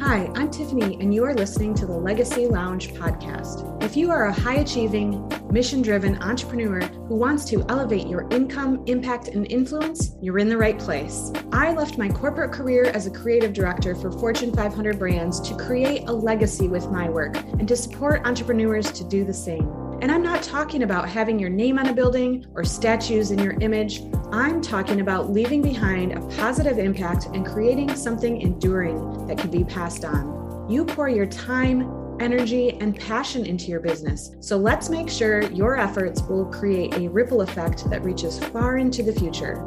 Hi, I'm Tiffany, and you are listening to the Legacy Lounge podcast. If you are a high achieving, mission driven entrepreneur who wants to elevate your income, impact, and influence, you're in the right place. I left my corporate career as a creative director for Fortune 500 brands to create a legacy with my work and to support entrepreneurs to do the same. And I'm not talking about having your name on a building or statues in your image. I'm talking about leaving behind a positive impact and creating something enduring that can be passed on. You pour your time, energy, and passion into your business. So let's make sure your efforts will create a ripple effect that reaches far into the future.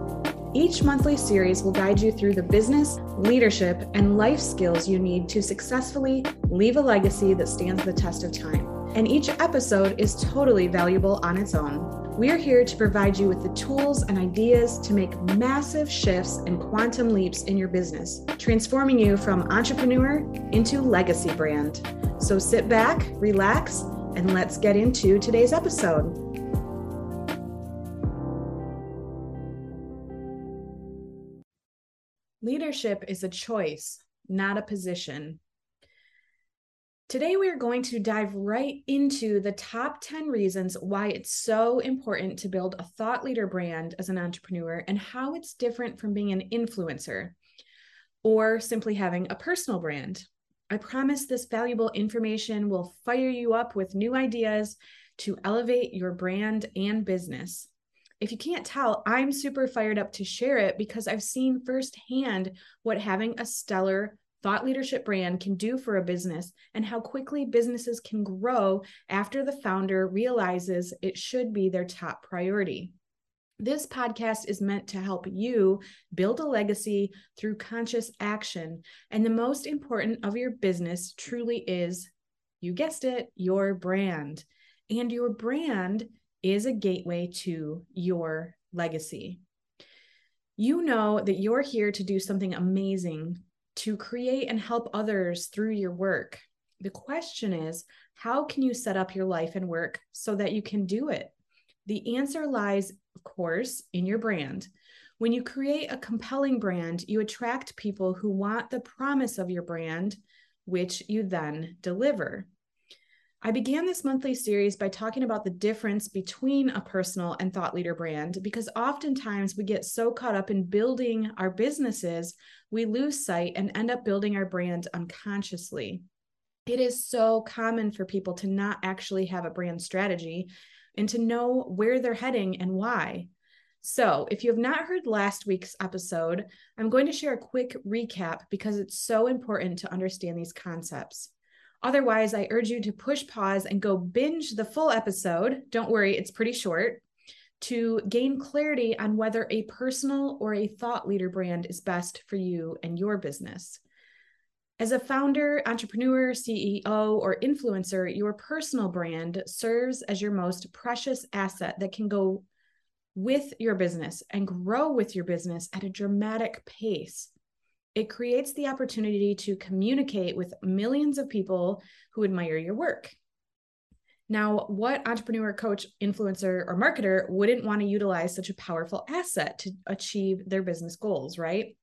Each monthly series will guide you through the business, leadership, and life skills you need to successfully leave a legacy that stands the test of time and each episode is totally valuable on its own. We are here to provide you with the tools and ideas to make massive shifts and quantum leaps in your business, transforming you from entrepreneur into legacy brand. So sit back, relax, and let's get into today's episode. Leadership is a choice, not a position. Today, we are going to dive right into the top 10 reasons why it's so important to build a thought leader brand as an entrepreneur and how it's different from being an influencer or simply having a personal brand. I promise this valuable information will fire you up with new ideas to elevate your brand and business. If you can't tell, I'm super fired up to share it because I've seen firsthand what having a stellar thought leadership brand can do for a business and how quickly businesses can grow after the founder realizes it should be their top priority. This podcast is meant to help you build a legacy through conscious action. And the most important of your business truly is, you guessed it, your brand. And your brand is a gateway to your legacy. You know that you're here to do something amazing to create and help others through your work. The question is, how can you set up your life and work so that you can do it? The answer lies, of course, in your brand. When you create a compelling brand, you attract people who want the promise of your brand, which you then deliver. I began this monthly series by talking about the difference between a personal and thought leader brand because oftentimes we get so caught up in building our businesses, we lose sight and end up building our brand unconsciously. It is so common for people to not actually have a brand strategy and to know where they're heading and why. So, if you have not heard last week's episode, I'm going to share a quick recap because it's so important to understand these concepts. Otherwise, I urge you to push pause and go binge the full episode. Don't worry, it's pretty short to gain clarity on whether a personal or a thought leader brand is best for you and your business. As a founder, entrepreneur, CEO, or influencer, your personal brand serves as your most precious asset that can go with your business and grow with your business at a dramatic pace it creates the opportunity to communicate with millions of people who admire your work. Now, what entrepreneur, coach, influencer, or marketer wouldn't want to utilize such a powerful asset to achieve their business goals, right?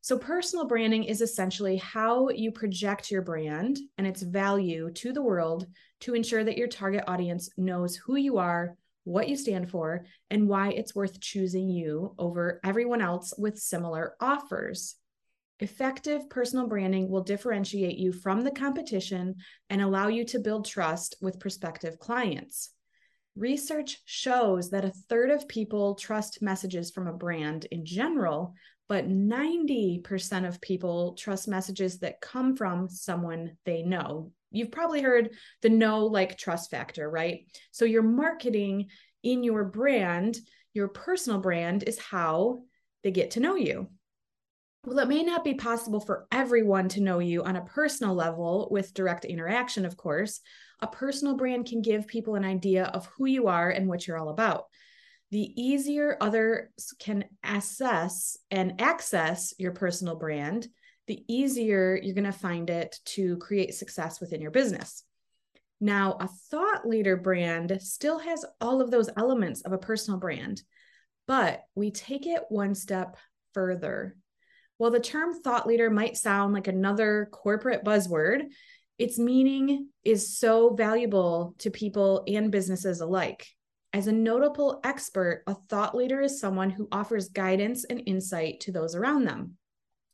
So, personal branding is essentially how you project your brand and its value to the world to ensure that your target audience knows who you are, what you stand for, and why it's worth choosing you over everyone else with similar offers. Effective personal branding will differentiate you from the competition and allow you to build trust with prospective clients. Research shows that a third of people trust messages from a brand in general, but 90% of people trust messages that come from someone they know. You've probably heard the know, like, trust factor, right? So, your marketing in your brand, your personal brand, is how they get to know you. Well, it may not be possible for everyone to know you on a personal level with direct interaction, of course. A personal brand can give people an idea of who you are and what you're all about. The easier others can assess and access your personal brand, the easier you're going to find it to create success within your business. Now, a thought leader brand still has all of those elements of a personal brand, but we take it one step further While the term thought leader might sound like another corporate buzzword, its meaning is so valuable to people and businesses alike. As a notable expert, a thought leader is someone who offers guidance and insight to those around them.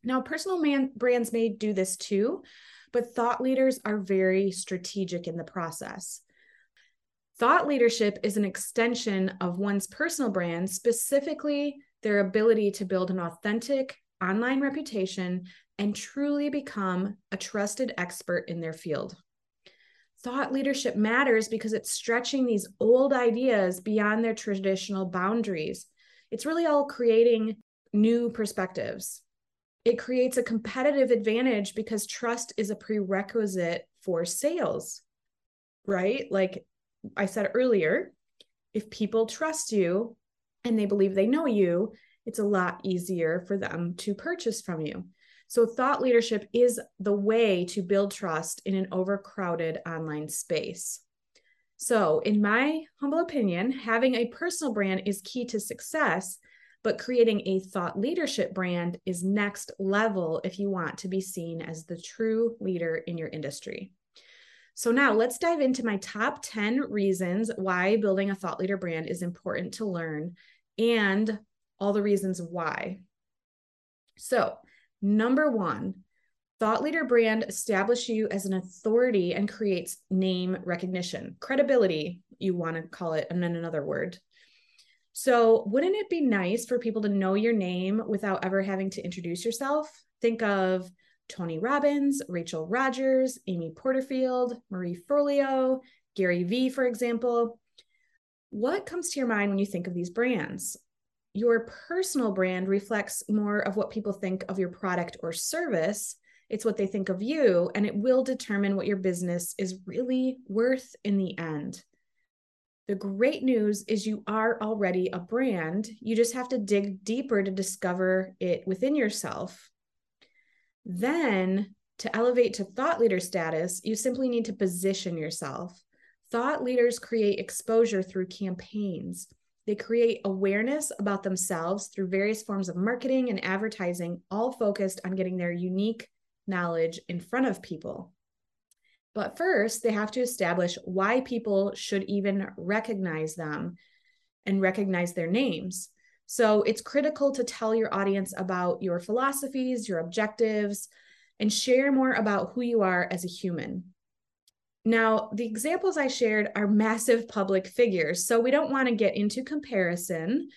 Now, personal man- brands may do this too, but thought leaders are very strategic in the process. Thought leadership is an extension of one's personal brand, specifically their ability to build an authentic online reputation and truly become a trusted expert in their field. Thought leadership matters because it's stretching these old ideas beyond their traditional boundaries. It's really all creating new perspectives. It creates a competitive advantage because trust is a prerequisite for sales, right? Like I said earlier, if people trust you and they believe they know you, it's a lot easier for them to purchase from you. So, thought leadership is the way to build trust in an overcrowded online space. So, in my humble opinion, having a personal brand is key to success, but creating a thought leadership brand is next level if you want to be seen as the true leader in your industry. So, now let's dive into my top 10 reasons why building a thought leader brand is important to learn and all the reasons why. So, number one, thought leader brand establish you as an authority and creates name recognition, credibility, you want to call it, and then another word. So, wouldn't it be nice for people to know your name without ever having to introduce yourself? Think of Tony Robbins, Rachel Rogers, Amy Porterfield, Marie Forleo, Gary Vee, for example. What comes to your mind when you think of these brands? Your personal brand reflects more of what people think of your product or service. It's what they think of you, and it will determine what your business is really worth in the end. The great news is you are already a brand. You just have to dig deeper to discover it within yourself. Then, to elevate to thought leader status, you simply need to position yourself. Thought leaders create exposure through campaigns. They create awareness about themselves through various forms of marketing and advertising, all focused on getting their unique knowledge in front of people. But first, they have to establish why people should even recognize them and recognize their names. So it's critical to tell your audience about your philosophies, your objectives, and share more about who you are as a human. Now, the examples I shared are massive public figures, so we don't want to get into comparison.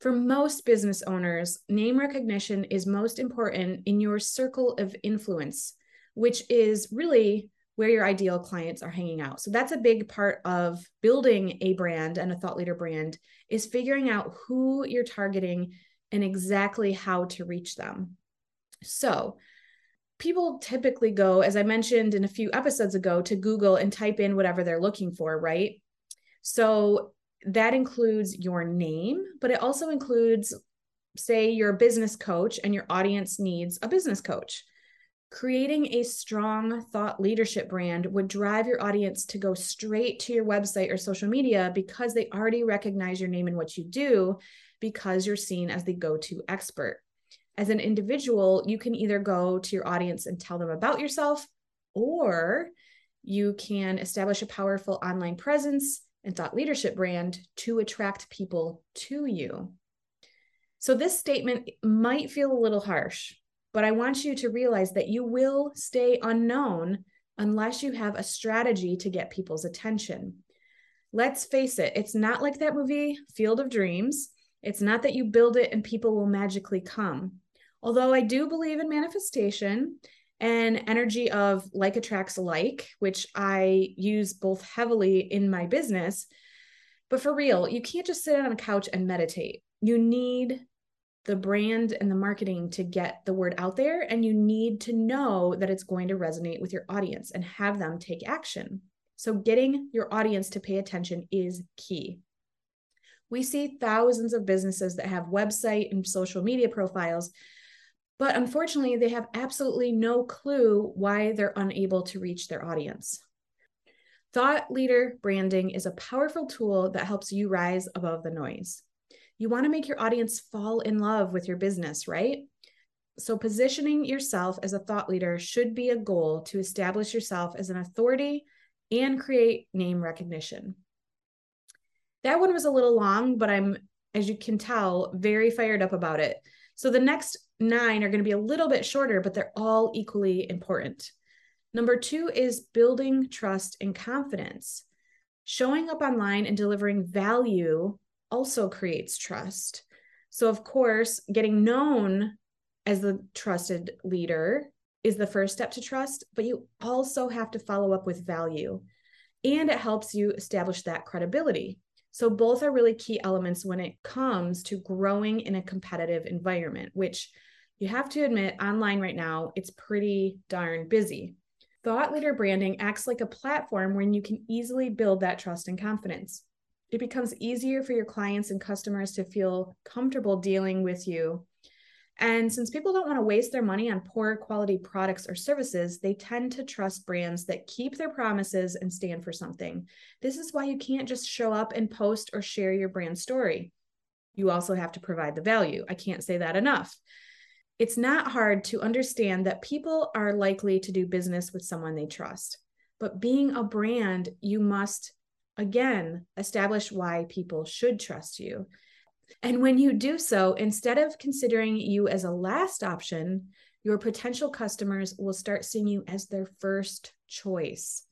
For most business owners, name recognition is most important in your circle of influence, which is really where your ideal clients are hanging out. So that's a big part of building a brand and a thought leader brand is figuring out who you're targeting and exactly how to reach them. So, people typically go, as I mentioned in a few episodes ago, to Google and type in whatever they're looking for, right? So that includes your name, but it also includes, say, you're a business coach and your audience needs a business coach. Creating a strong thought leadership brand would drive your audience to go straight to your website or social media because they already recognize your name and what you do because you're seen as the go to expert as an individual, you can either go to your audience and tell them about yourself, or you can establish a powerful online presence and thought leadership brand to attract people to you. So, this statement might feel a little harsh, but I want you to realize that you will stay unknown unless you have a strategy to get people's attention. Let's face it, it's not like that movie, Field of Dreams. It's not that you build it and people will magically come. Although I do believe in manifestation and energy of like attracts like, which I use both heavily in my business. But for real, you can't just sit on a couch and meditate. You need the brand and the marketing to get the word out there, and you need to know that it's going to resonate with your audience and have them take action. So, getting your audience to pay attention is key. We see thousands of businesses that have website and social media profiles but unfortunately, they have absolutely no clue why they're unable to reach their audience. Thought leader branding is a powerful tool that helps you rise above the noise. You want to make your audience fall in love with your business, right? So, positioning yourself as a thought leader should be a goal to establish yourself as an authority and create name recognition. That one was a little long, but I'm, as you can tell, very fired up about it. So, the next nine are going to be a little bit shorter, but they're all equally important. Number two is building trust and confidence. Showing up online and delivering value also creates trust. So, of course, getting known as the trusted leader is the first step to trust, but you also have to follow up with value. And it helps you establish that credibility. So, both are really key elements when it comes to growing in a competitive environment, which you have to admit, online right now, it's pretty darn busy. Thought leader branding acts like a platform where you can easily build that trust and confidence. It becomes easier for your clients and customers to feel comfortable dealing with you. And since people don't want to waste their money on poor quality products or services, they tend to trust brands that keep their promises and stand for something. This is why you can't just show up and post or share your brand story. You also have to provide the value. I can't say that enough it's not hard to understand that people are likely to do business with someone they trust. But being a brand, you must again establish why people should trust you. And when you do so, instead of considering you as a last option, your potential customers will start seeing you as their first choice.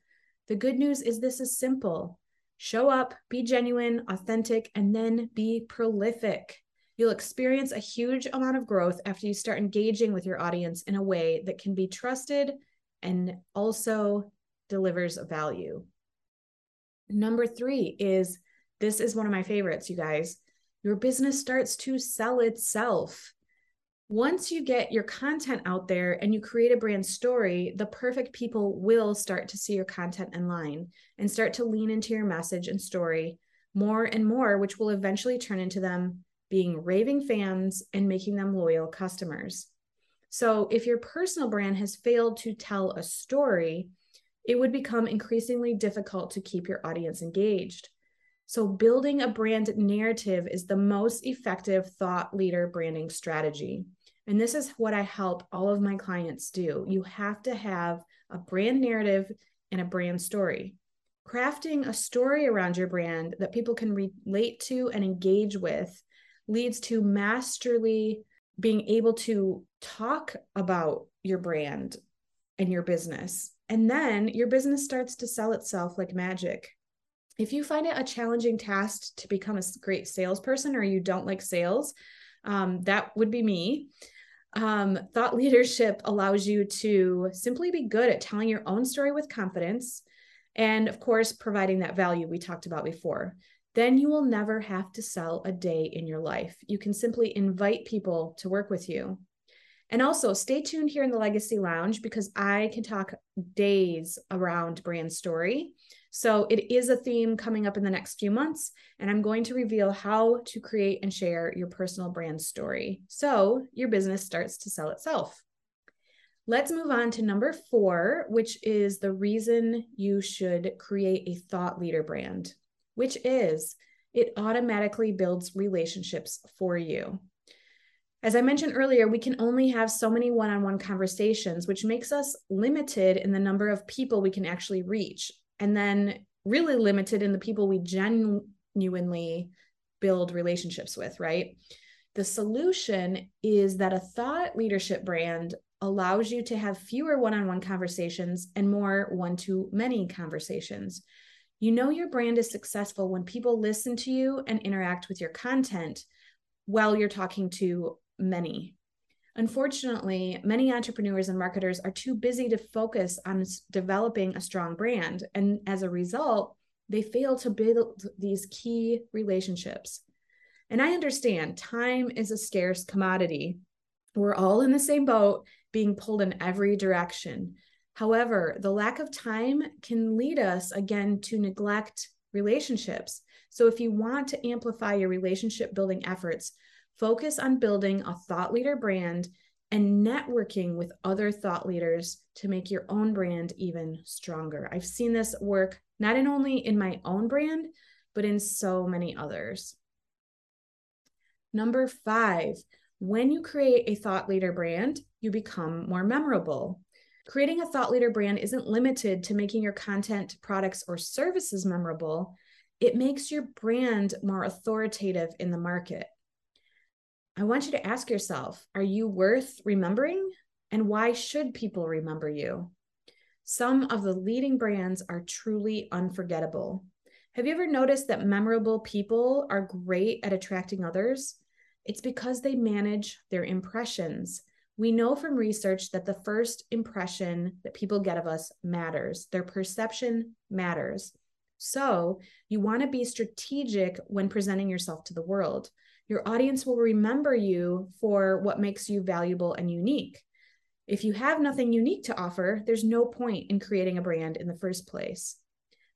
The good news is this is simple show up, be genuine, authentic, and then be prolific. You'll experience a huge amount of growth after you start engaging with your audience in a way that can be trusted and also delivers value. Number three is this is one of my favorites, you guys. Your business starts to sell itself. Once you get your content out there and you create a brand story, the perfect people will start to see your content online and start to lean into your message and story more and more, which will eventually turn into them being raving fans and making them loyal customers. So, if your personal brand has failed to tell a story, it would become increasingly difficult to keep your audience engaged. So, building a brand narrative is the most effective thought leader branding strategy. And this is what I help all of my clients do. You have to have a brand narrative and a brand story. Crafting a story around your brand that people can relate to and engage with leads to masterly being able to talk about your brand and your business. And then your business starts to sell itself like magic. If you find it a challenging task to become a great salesperson or you don't like sales, um, that would be me. Um, thought leadership allows you to simply be good at telling your own story with confidence and, of course, providing that value we talked about before then you will never have to sell a day in your life. You can simply invite people to work with you. And also stay tuned here in the Legacy Lounge because I can talk days around brand story. So it is a theme coming up in the next few months, and I'm going to reveal how to create and share your personal brand story so your business starts to sell itself. Let's move on to number four, which is the reason you should create a thought leader brand which is it automatically builds relationships for you. As I mentioned earlier, we can only have so many one on one conversations, which makes us limited in the number of people we can actually reach, and then really limited in the people we genuinely build relationships with, right? The solution is that a thought leadership brand allows you to have fewer one on one conversations and more one to many conversations. You know your brand is successful when people listen to you and interact with your content while you're talking to many. Unfortunately, many entrepreneurs and marketers are too busy to focus on developing a strong brand. And as a result, they fail to build these key relationships. And I understand time is a scarce commodity. We're all in the same boat, being pulled in every direction. However, the lack of time can lead us again to neglect relationships. So, if you want to amplify your relationship building efforts, focus on building a thought leader brand and networking with other thought leaders to make your own brand even stronger. I've seen this work not in only in my own brand, but in so many others. Number five, When you create a thought leader brand, you become more memorable. Creating a thought leader brand isn't limited to making your content, products, or services memorable. It makes your brand more authoritative in the market. I want you to ask yourself Are you worth remembering? And why should people remember you? Some of the leading brands are truly unforgettable. Have you ever noticed that memorable people are great at attracting others? It's because they manage their impressions. We know from research that the first impression that people get of us matters, their perception matters. So, you want to be strategic when presenting yourself to the world. Your audience will remember you for what makes you valuable and unique. If you have nothing unique to offer, there's no point in creating a brand in the first place.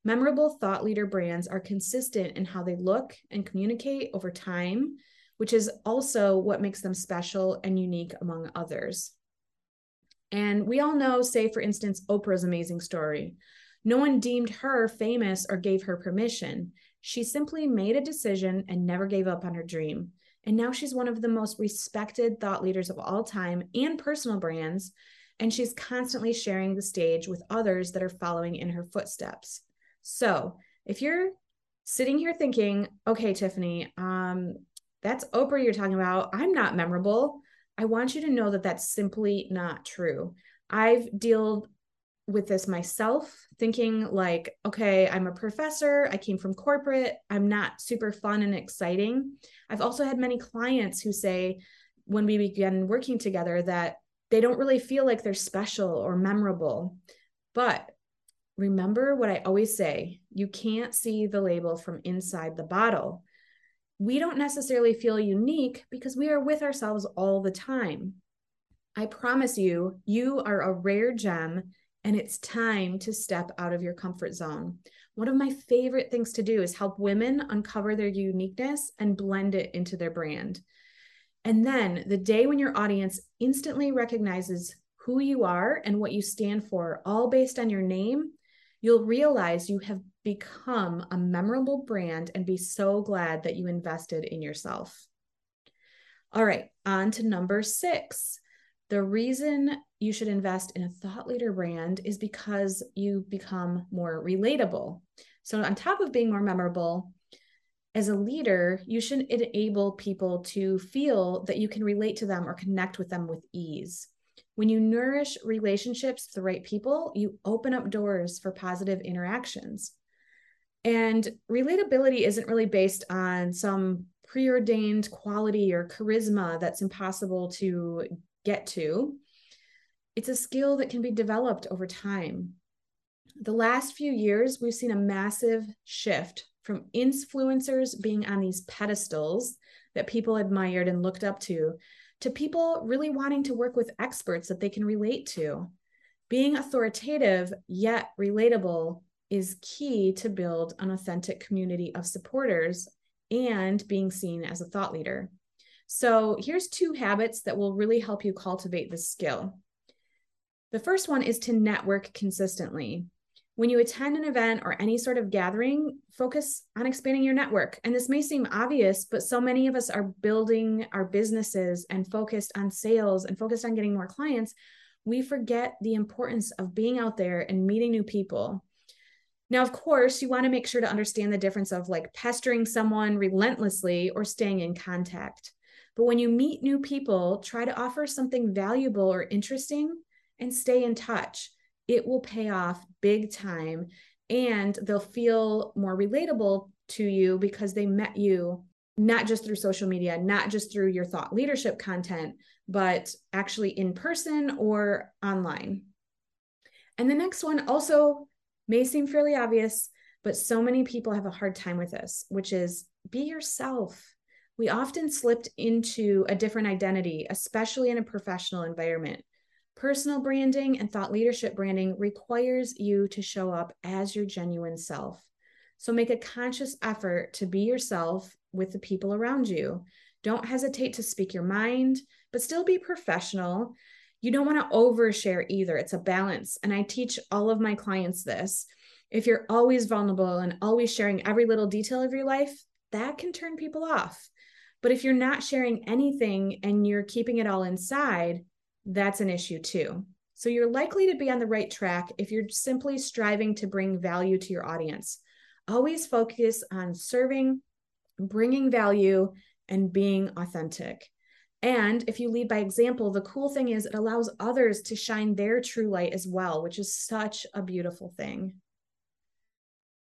Memorable thought leader brands are consistent in how they look and communicate over time, which is also what makes them special and unique among others. And we all know, say, for instance, Oprah's amazing story. No one deemed her famous or gave her permission. She simply made a decision and never gave up on her dream. And now she's one of the most respected thought leaders of all time and personal brands. And she's constantly sharing the stage with others that are following in her footsteps. So if you're sitting here thinking, okay, Tiffany, um, that's Oprah you're talking about. I'm not memorable. I want you to know that that's simply not true. I've dealt with this myself, thinking like, okay, I'm a professor, I came from corporate, I'm not super fun and exciting. I've also had many clients who say, when we began working together, that they don't really feel like they're special or memorable. But remember what I always say you can't see the label from inside the bottle. We don't necessarily feel unique because we are with ourselves all the time. I promise you, you are a rare gem and it's time to step out of your comfort zone. One of my favorite things to do is help women uncover their uniqueness and blend it into their brand. And then the day when your audience instantly recognizes who you are and what you stand for, all based on your name, you'll realize you have become a memorable brand and be so glad that you invested in yourself. All right, on to number six. The reason you should invest in a thought leader brand is because you become more relatable. So, on top of being more memorable, as a leader, you should enable people to feel that you can relate to them or connect with them with ease. When you nourish relationships with the right people, you open up doors for positive interactions. And relatability isn't really based on some preordained quality or charisma that's impossible to get to. It's a skill that can be developed over time. The last few years, we've seen a massive shift from influencers being on these pedestals that people admired and looked up to, to people really wanting to work with experts that they can relate to. Being authoritative yet relatable is key to build an authentic community of supporters and being seen as a thought leader. So here's two habits that will really help you cultivate this skill. The first one is to network consistently. When you attend an event or any sort of gathering, focus on expanding your network. And this may seem obvious, but so many of us are building our businesses and focused on sales and focused on getting more clients. We forget the importance of being out there and meeting new people. Now, of course, you want to make sure to understand the difference of like pestering someone relentlessly or staying in contact. But when you meet new people, try to offer something valuable or interesting and stay in touch. It will pay off big time and they'll feel more relatable to you because they met you not just through social media, not just through your thought leadership content, but actually in person or online. And the next one also may seem fairly obvious, but so many people have a hard time with this, which is be yourself we often slipped into a different identity, especially in a professional environment. Personal branding and thought leadership branding requires you to show up as your genuine self. So make a conscious effort to be yourself with the people around you. Don't hesitate to speak your mind, but still be professional. You don't want to overshare either. It's a balance. And I teach all of my clients this. If you're always vulnerable and always sharing every little detail of your life, that can turn people off. But if you're not sharing anything and you're keeping it all inside, that's an issue too. So you're likely to be on the right track if you're simply striving to bring value to your audience. Always focus on serving, bringing value, and being authentic. And if you lead by example, the cool thing is it allows others to shine their true light as well, which is such a beautiful thing.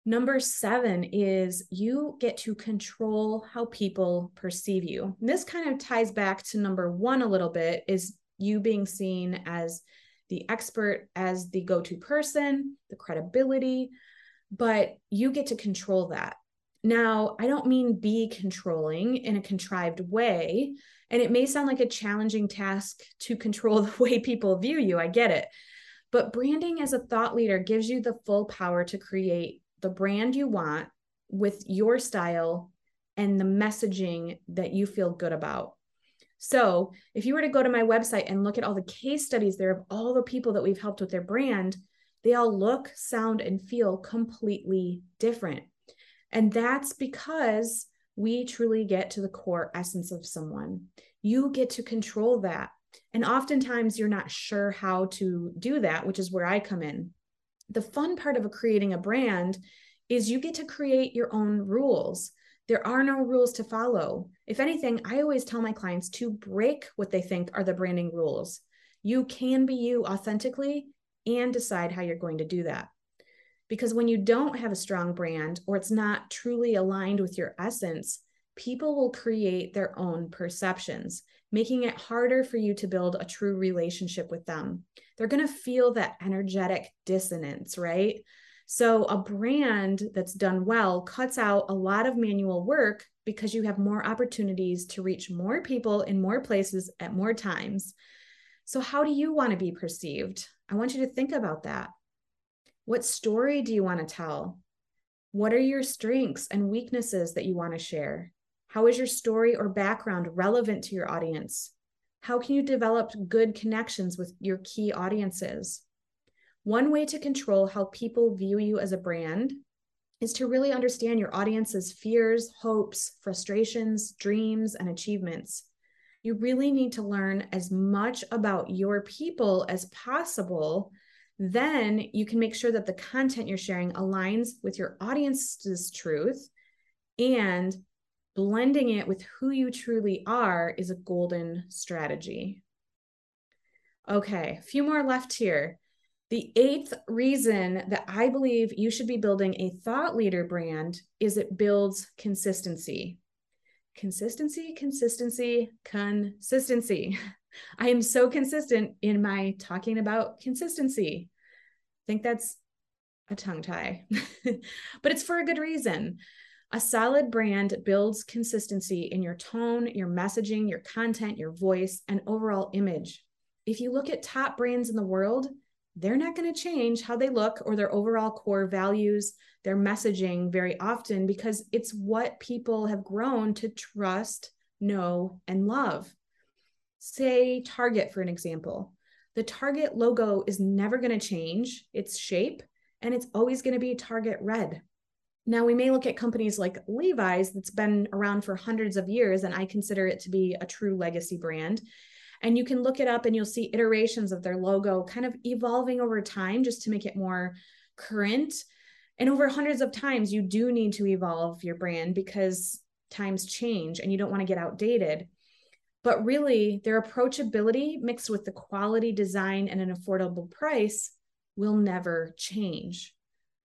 Number seven is you get to control how people perceive you. And this kind of ties back to number one a little bit is you being seen as the expert, as the go to person, the credibility, but you get to control that. Now, I don't mean be controlling in a contrived way. And it may sound like a challenging task to control the way people view you. I get it. But branding as a thought leader gives you the full power to create the brand you want with your style and the messaging that you feel good about. So, if you were to go to my website and look at all the case studies there of all the people that we've helped with their brand, they all look, sound, and feel completely different. And that's because we truly get to the core essence of someone. You get to control that. And oftentimes you're not sure how to do that, which is where I come in. The fun part of creating a brand is you get to create your own rules. There are no rules to follow. If anything, I always tell my clients to break what they think are the branding rules. You can be you authentically and decide how you're going to do that. Because when you don't have a strong brand or it's not truly aligned with your essence, people will create their own perceptions, making it harder for you to build a true relationship with them. They're going to feel that energetic dissonance, right? So, a brand that's done well cuts out a lot of manual work because you have more opportunities to reach more people in more places at more times. So, how do you want to be perceived? I want you to think about that. What story do you want to tell? What are your strengths and weaknesses that you want to share? How is your story or background relevant to your audience? How can you develop good connections with your key audiences? One way to control how people view you as a brand is to really understand your audience's fears, hopes, frustrations, dreams, and achievements. You really need to learn as much about your people as possible then you can make sure that the content you're sharing aligns with your audience's truth and blending it with who you truly are is a golden strategy. Okay, a few more left here. The eighth reason that I believe you should be building a thought leader brand is it builds consistency. Consistency, consistency, consistency. I am so consistent in my talking about consistency. I think that's a tongue tie, but it's for a good reason. A solid brand builds consistency in your tone, your messaging, your content, your voice, and overall image. If you look at top brands in the world, they're not going to change how they look or their overall core values, their messaging very often because it's what people have grown to trust, know, and love. Say Target, for an example. The Target logo is never going to change its shape, and it's always going to be Target red. Now, we may look at companies like Levi's that's been around for hundreds of years, and I consider it to be a true legacy brand. And you can look it up and you'll see iterations of their logo kind of evolving over time just to make it more current. And over hundreds of times, you do need to evolve your brand because times change and you don't want to get outdated. But really, their approachability mixed with the quality design and an affordable price will never change.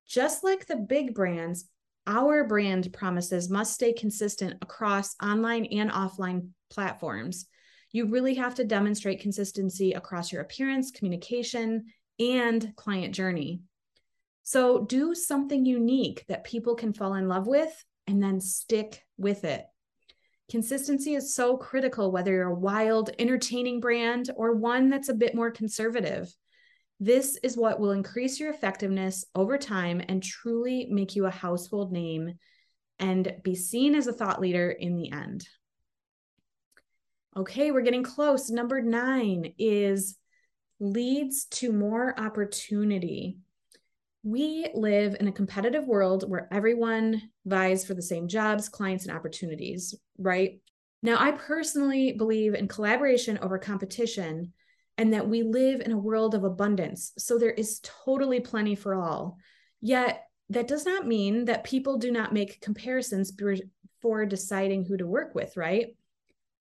Just like the big brands, our brand promises must stay consistent across online and offline platforms. You really have to demonstrate consistency across your appearance, communication, and client journey. So do something unique that people can fall in love with and then stick with it. Consistency is so critical, whether you're a wild, entertaining brand or one that's a bit more conservative. This is what will increase your effectiveness over time and truly make you a household name and be seen as a thought leader in the end. Okay, we're getting close. Number nine is leads to more opportunity we live in a competitive world where everyone vies for the same jobs, clients, and opportunities, right? Now, I personally believe in collaboration over competition and that we live in a world of abundance. So there is totally plenty for all. Yet, that does not mean that people do not make comparisons before deciding who to work with, right?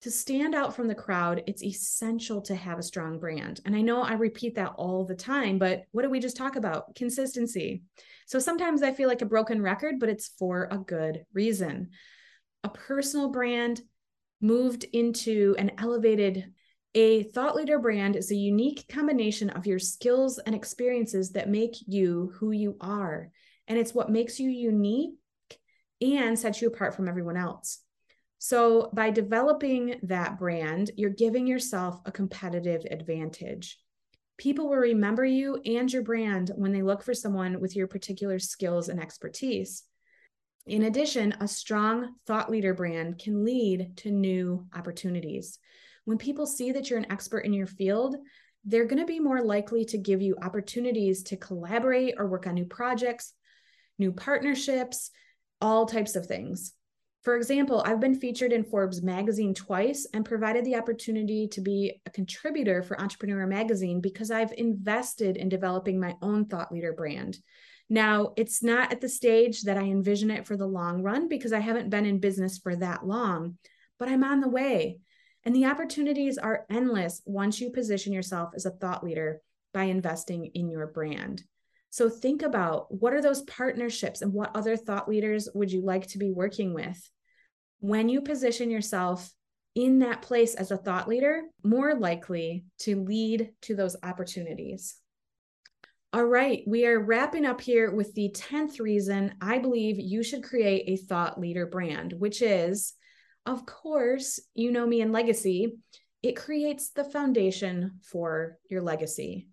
To stand out from the crowd, it's essential to have a strong brand. And I know I repeat that all the time, but what did we just talk about? Consistency. So sometimes I feel like a broken record, but it's for a good reason. A personal brand moved into an elevated a thought leader brand is a unique combination of your skills and experiences that make you who you are. And it's what makes you unique and sets you apart from everyone else. So, by developing that brand, you're giving yourself a competitive advantage. People will remember you and your brand when they look for someone with your particular skills and expertise. In addition, a strong thought leader brand can lead to new opportunities. When people see that you're an expert in your field, they're going to be more likely to give you opportunities to collaborate or work on new projects, new partnerships, all types of things. For example, I've been featured in Forbes magazine twice and provided the opportunity to be a contributor for Entrepreneur magazine because I've invested in developing my own thought leader brand. Now, it's not at the stage that I envision it for the long run because I haven't been in business for that long, but I'm on the way. And the opportunities are endless once you position yourself as a thought leader by investing in your brand. So think about what are those partnerships and what other thought leaders would you like to be working with? When you position yourself in that place as a thought leader, more likely to lead to those opportunities. All right, we are wrapping up here with the 10th reason I believe you should create a thought leader brand, which is, of course, you know me and legacy, it creates the foundation for your legacy.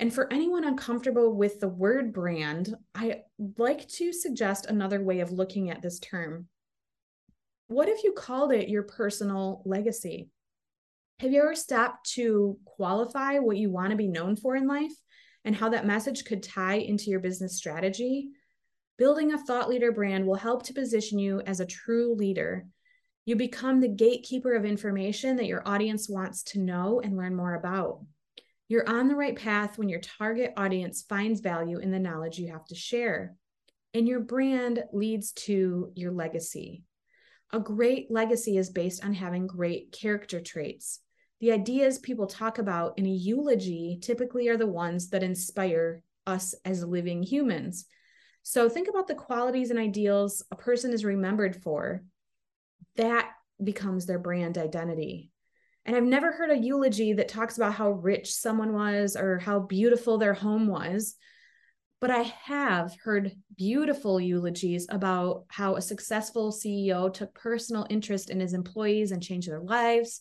And for anyone uncomfortable with the word brand, I like to suggest another way of looking at this term. What if you called it your personal legacy? Have you ever stopped to qualify what you want to be known for in life? and how that message could tie into your business strategy, building a thought leader brand will help to position you as a true leader. You become the gatekeeper of information that your audience wants to know and learn more about. You're on the right path when your target audience finds value in the knowledge you have to share. And your brand leads to your legacy. A great legacy is based on having great character traits the ideas people talk about in a eulogy typically are the ones that inspire us as living humans. So think about the qualities and ideals a person is remembered for. That becomes their brand identity. And I've never heard a eulogy that talks about how rich someone was or how beautiful their home was. But I have heard beautiful eulogies about how a successful CEO took personal interest in his employees and changed their lives,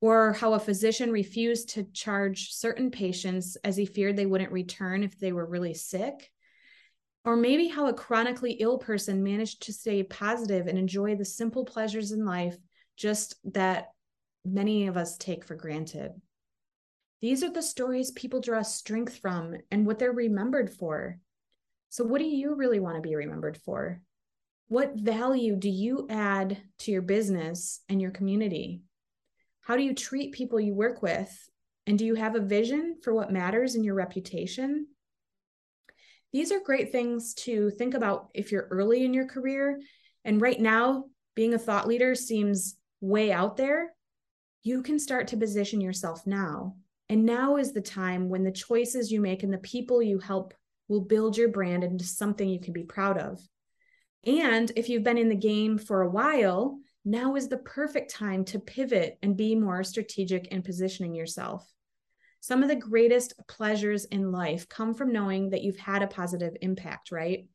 or how a physician refused to charge certain patients as he feared they wouldn't return if they were really sick. Or maybe how a chronically ill person managed to stay positive and enjoy the simple pleasures in life, just that many of us take for granted. These are the stories people draw strength from and what they're remembered for. So, what do you really want to be remembered for? What value do you add to your business and your community? How do you treat people you work with? And do you have a vision for what matters in your reputation? These are great things to think about if you're early in your career. And right now, being a thought leader seems way out there. You can start to position yourself now. And now is the time when the choices you make and the people you help will build your brand into something you can be proud of. And if you've been in the game for a while, now is the perfect time to pivot and be more strategic in positioning yourself. Some of the greatest pleasures in life come from knowing that you've had a positive impact, right?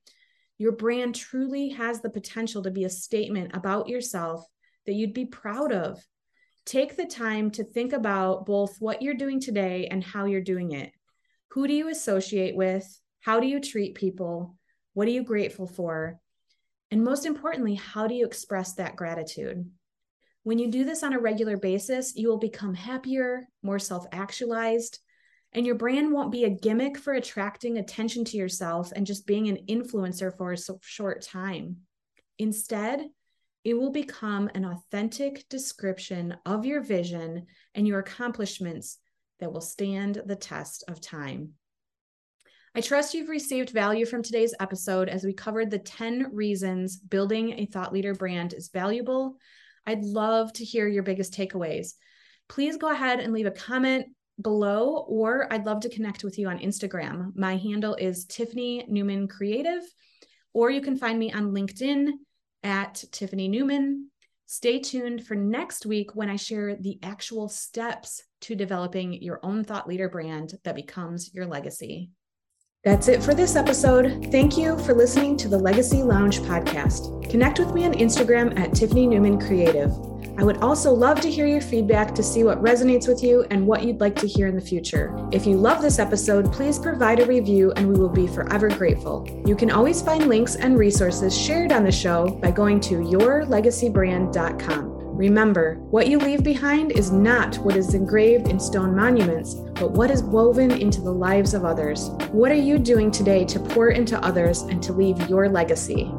Your brand truly has the potential to be a statement about yourself that you'd be proud of. Take the time to think about both what you're doing today and how you're doing it. Who do you associate with? How do you treat people? What are you grateful for? And most importantly, how do you express that gratitude? When you do this on a regular basis, you will become happier, more self actualized, and your brand won't be a gimmick for attracting attention to yourself and just being an influencer for a short time. Instead, it will become an authentic description of your vision and your accomplishments that will stand the test of time. I trust you've received value from today's episode as we covered the 10 reasons building a thought leader brand is valuable. I'd love to hear your biggest takeaways. Please go ahead and leave a comment below, or I'd love to connect with you on Instagram. My handle is Tiffany Newman Creative, or you can find me on LinkedIn at Tiffany Newman. Stay tuned for next week when I share the actual steps to developing your own thought leader brand that becomes your legacy. That's it for this episode. Thank you for listening to the Legacy Lounge podcast. Connect with me on Instagram at Tiffany Newman Creative. I would also love to hear your feedback to see what resonates with you and what you'd like to hear in the future. If you love this episode, please provide a review and we will be forever grateful. You can always find links and resources shared on the show by going to yourlegacybrand.com. Remember, what you leave behind is not what is engraved in stone monuments, but what is woven into the lives of others. What are you doing today to pour into others and to leave your legacy?